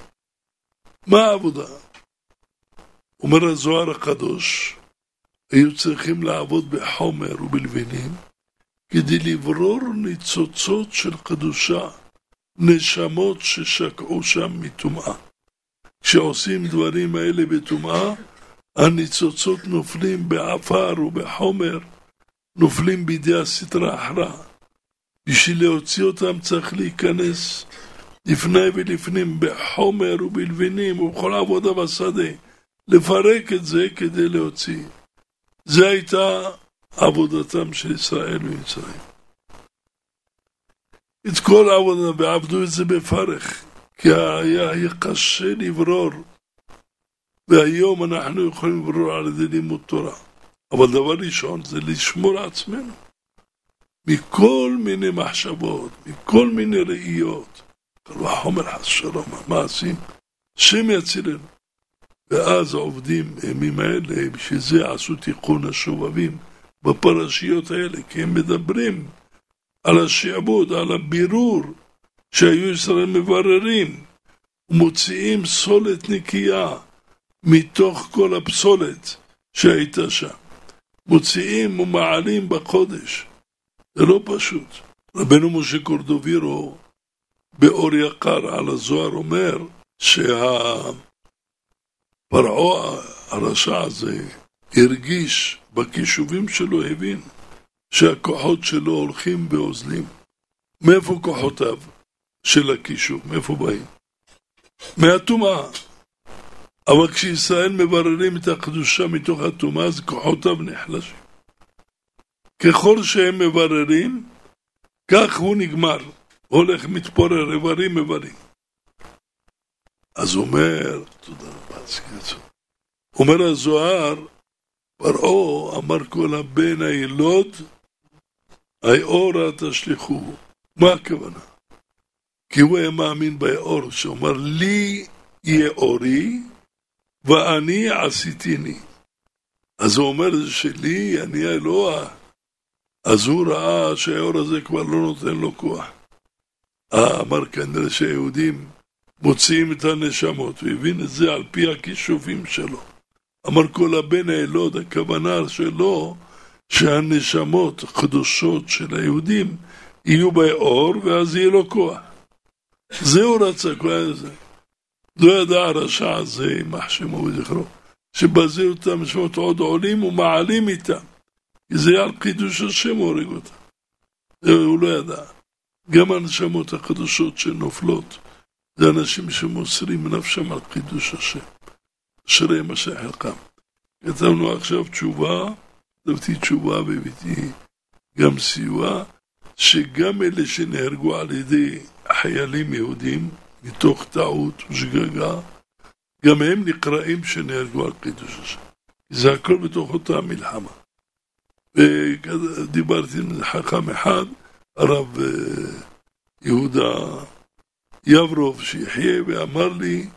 מה העבודה? אומר הזוהר הקדוש, היו צריכים לעבוד בחומר ובלבינים כדי לברור ניצוצות של קדושה, נשמות ששקעו שם מטומאה. כשעושים דברים האלה בטומאה, הניצוצות נופלים בעפר ובחומר, נופלים בידי הסטרה אחרא. בשביל להוציא אותם צריך להיכנס לפני ולפנים בחומר ובלבינים ובכל עבודה בשדה, לפרק את זה כדי להוציא. זה הייתה עבודתם של ישראל ומצרים. את כל העבודה, ועבדו את זה בפרך, כי היה, קשה לברור, והיום אנחנו יכולים לברור על ידי לימוד תורה. אבל דבר ראשון זה לשמור עצמנו מכל מיני מחשבות, מכל מיני ראיות. וחומר חס שלום, המעשים, שם יצילנו. ואז עובדים הימים האלה, בשביל זה עשו תיקון השובבים. בפרשיות האלה, כי הם מדברים על השעבוד, על הבירור שהיו ישראל מבררים ומוציאים סולת נקייה מתוך כל הפסולת שהייתה שם. מוציאים ומעלים בחודש. זה לא פשוט. רבנו משה קורדובירו באור יקר על הזוהר אומר שהפרעה הרשע הזה הרגיש בכישובים שלו, הבין שהכוחות שלו הולכים ואוזלים. מאיפה כוחותיו של הכישוב? מאיפה באים? מהטומאה. אבל כשישראל מבררים את הקדושה מתוך הטומאה, אז כוחותיו נחלשים. ככל שהם מבררים, כך הוא נגמר. הולך מתפורר איברים איברים. אז אומר, תודה רבה. אומר הזוהר, פרעה אמר כל הבן הילוד, היאורה תשליכוהו. מה הכוונה? כי הוא היה מאמין באור, שאומר לי יהיה אורי ואני עשיתיני. אז הוא אומר זה שלי, אני האלוה. אז הוא ראה שהאור הזה כבר לא נותן לו כוח. אה, אמר כנראה שהיהודים מוציאים את הנשמות, הוא הבין את זה על פי הכישובים שלו. אמר כל הבן האלוד, הכוונה שלו שהנשמות הקדושות של היהודים יהיו באור ואז יהיה לו כוח. זה הוא רצה, כל זה. לא ידע הרשע הזה, יימח שמו וזכרו, שבזה אותם נשמות עוד עולים ומעלים איתם. כי זה על קידוש השם הורג אותם. הוא לא ידע. גם הנשמות הקדושות שנופלות, זה אנשים שמוסרים נפשם על קידוש השם. אשרי משך חלקם. כתבנו עכשיו תשובה, כתבתי תשובה והבאתי גם סיוע, שגם אלה שנהרגו על ידי חיילים יהודים, מתוך טעות ושגגה, גם הם נקראים שנהרגו על קידוש השם. זה הכל בתוך אותה מלחמה. ודיברתי עם חכם אחד, הרב אה, יהודה יברוב, שיחיה, ואמר לי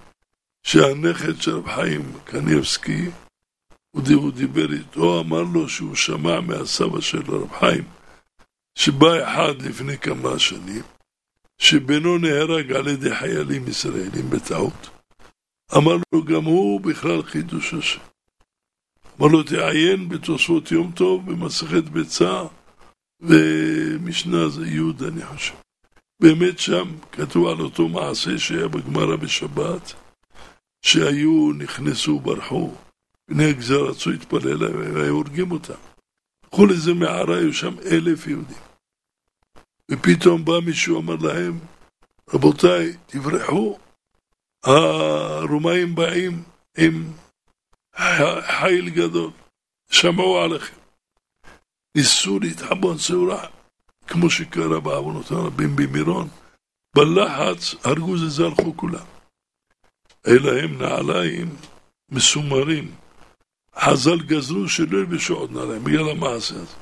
שהנכד של רב חיים קניבסקי, הוא דיבר איתו, אמר לו שהוא שמע מהסבא של רב חיים, שבא אחד לפני כמה שנים, שבנו נהרג על ידי חיילים ישראלים בטעות. אמר לו, גם הוא בכלל חידוש השם. אמר לו, תעיין בתוספות יום טוב, במסכת ביצה, ומשנה זה י' אני חושב. באמת שם כתוב על אותו מעשה שהיה בגמרא בשבת, שהיו, נכנסו, ברחו, בני הגזר רצו להתפלל והיו הורגים אותם. לקחו לזה מערה, היו שם אלף יהודים. ופתאום בא מישהו, אמר להם, רבותיי, תברחו, הרומאים באים עם חיל גדול, שמעו עליכם. ניסו להתחבון סעורה, כמו שקרה בעוונות הרבים במירון, בלחץ הרגו זה זרחו כולם. אלא הם נעליים מסומרים. חז"ל גזרו שלא ילבשו עוד נעליים בגלל המעשה הזה.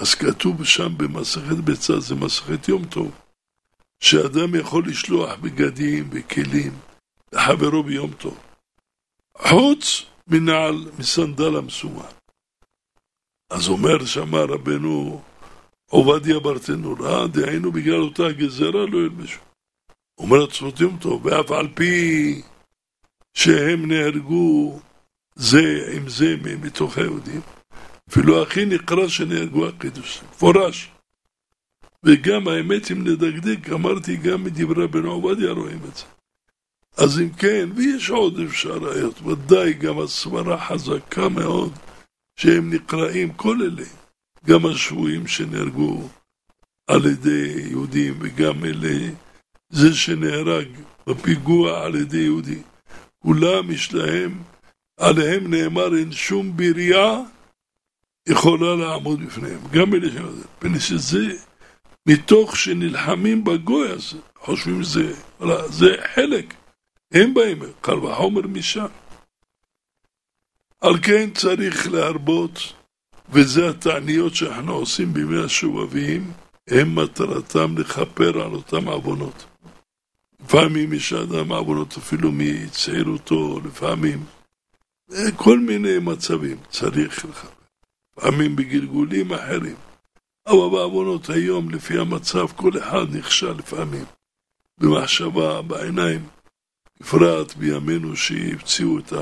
אז כתוב שם במסכת ביצה, זה מסכת יום טוב, שאדם יכול לשלוח בגדים וכלים לחברו ביום טוב. חוץ מנעל, מסנדל המסומן. אז אומר שמה רבנו עובדיה ברטנורה, דהיינו בגלל אותה גזרה לא ילבשו. אומר יום טוב, ואף על פי שהם נהרגו זה עם זה מתוך היהודים, אפילו הכי נקרא שנהרגו הקידוש, מפורש. וגם האמת, אם נדקדק, אמרתי, גם מדברי בן עובדיה רואים את זה. אז אם כן, ויש עוד אפשרויות, ודאי גם הסברה חזקה מאוד, שהם נקראים כל אלה, גם השבויים שנהרגו על ידי יהודים, וגם אלה, זה שנהרג בפיגוע על ידי יהודי. כולם יש להם, עליהם נאמר, אין שום בריאה יכולה לעמוד בפניהם. גם אלה שיודעים, מפני שזה מתוך שנלחמים בגוי הזה, חושבים שזה, זה חלק, הם באים, קל וחומר משם. על כן צריך להרבות, וזה התעניות שאנחנו עושים בימי השובבים, הם מטרתם לכפר על אותם עוונות. לפעמים יש אדם עוונות אפילו מצעירותו, לפעמים כל מיני מצבים צריך לכפר. לפעמים בגלגולים אחרים. אבל בעוונות היום, לפי המצב, כל אחד נכשל לפעמים. במחשבה, בעיניים, בפרט בימינו שהפציעו את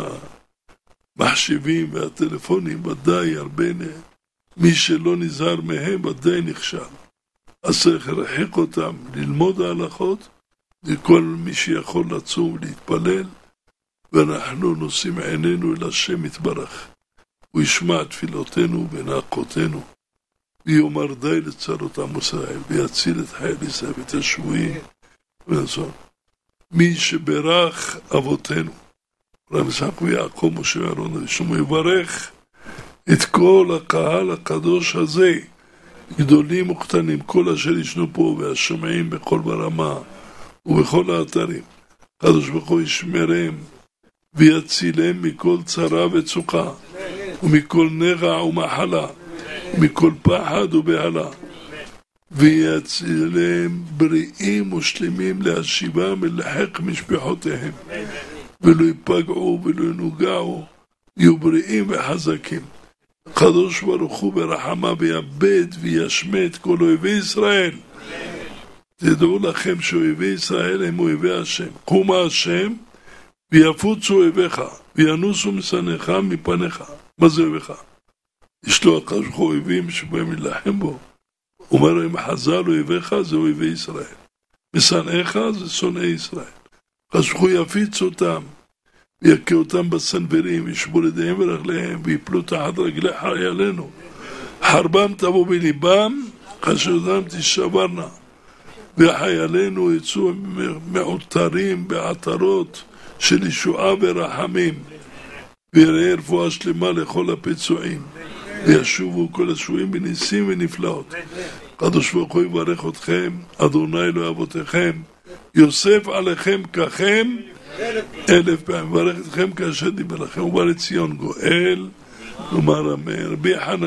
המחשבים והטלפונים, ודאי הרבה, מי שלא נזהר מהם ודאי נכשל. אז צריך להרחיק אותם, ללמוד ההלכות, לכל מי שיכול לצום ולהתפלל, ואנחנו נושאים עינינו אל השם יתברך. הוא ישמע תפילותינו ונאקותינו, ויאמר די לצרות עם ישראל, ויציל את חייל ישראל ואת השבויים, ונעזור. מי שברך אבותינו, אברהם יצחק ויעקב, משה הראשון, הוא יברך את כל הקהל הקדוש הזה, גדולים וקטנים, כל אשר ישנו פה והשומעים בכל ברמה ובכל האתרים. הקדוש ברוך הוא ישמרם ויצילם מכל צרה וצוקה ומכל נגע ומחלה ומכל פחד ובהלה ויצילם בריאים ושלמים להשיבם אל לחיק משפחותיהם. ולא ייפגעו ולא ינוגעו יהיו בריאים וחזקים. הקדוש ברוך הוא ברחמה ויאבד וישמט כל אויבי ישראל תדעו לכם שאויבי ישראל הם אויבי השם. קומה השם ויפוצו אויביך וינוסו משנאיך מפניך. מה זה אויביך? יש לו הקדוש ברוך אויבים שבאים להילחם בו. אומר אם חז"ל אויביך זה אויבי ישראל. משנאיך זה שונאי ישראל. הקדוש יפיץ אותם ויכה אותם בסנוורים וישבור ידיהם ורגליהם ויפלו תחת רגלי חיילינו. חרבם תבוא בליבם חשבותם תשברנה. וחיילינו יצאו מעוטרים בעטרות של ישועה ורחמים. ויראה רפואה שלמה לכל הפצועים וישובו כל השבויים בניסים ונפלאות. הקדוש ברוך הוא יברך אתכם אדוני אלוהי אבותיכם. יוסף עליכם ככם. אלף פעמים יברך אתכם כאשר דיבר לכם. ובא לציון גואל. נאמר אמן. רבי חנן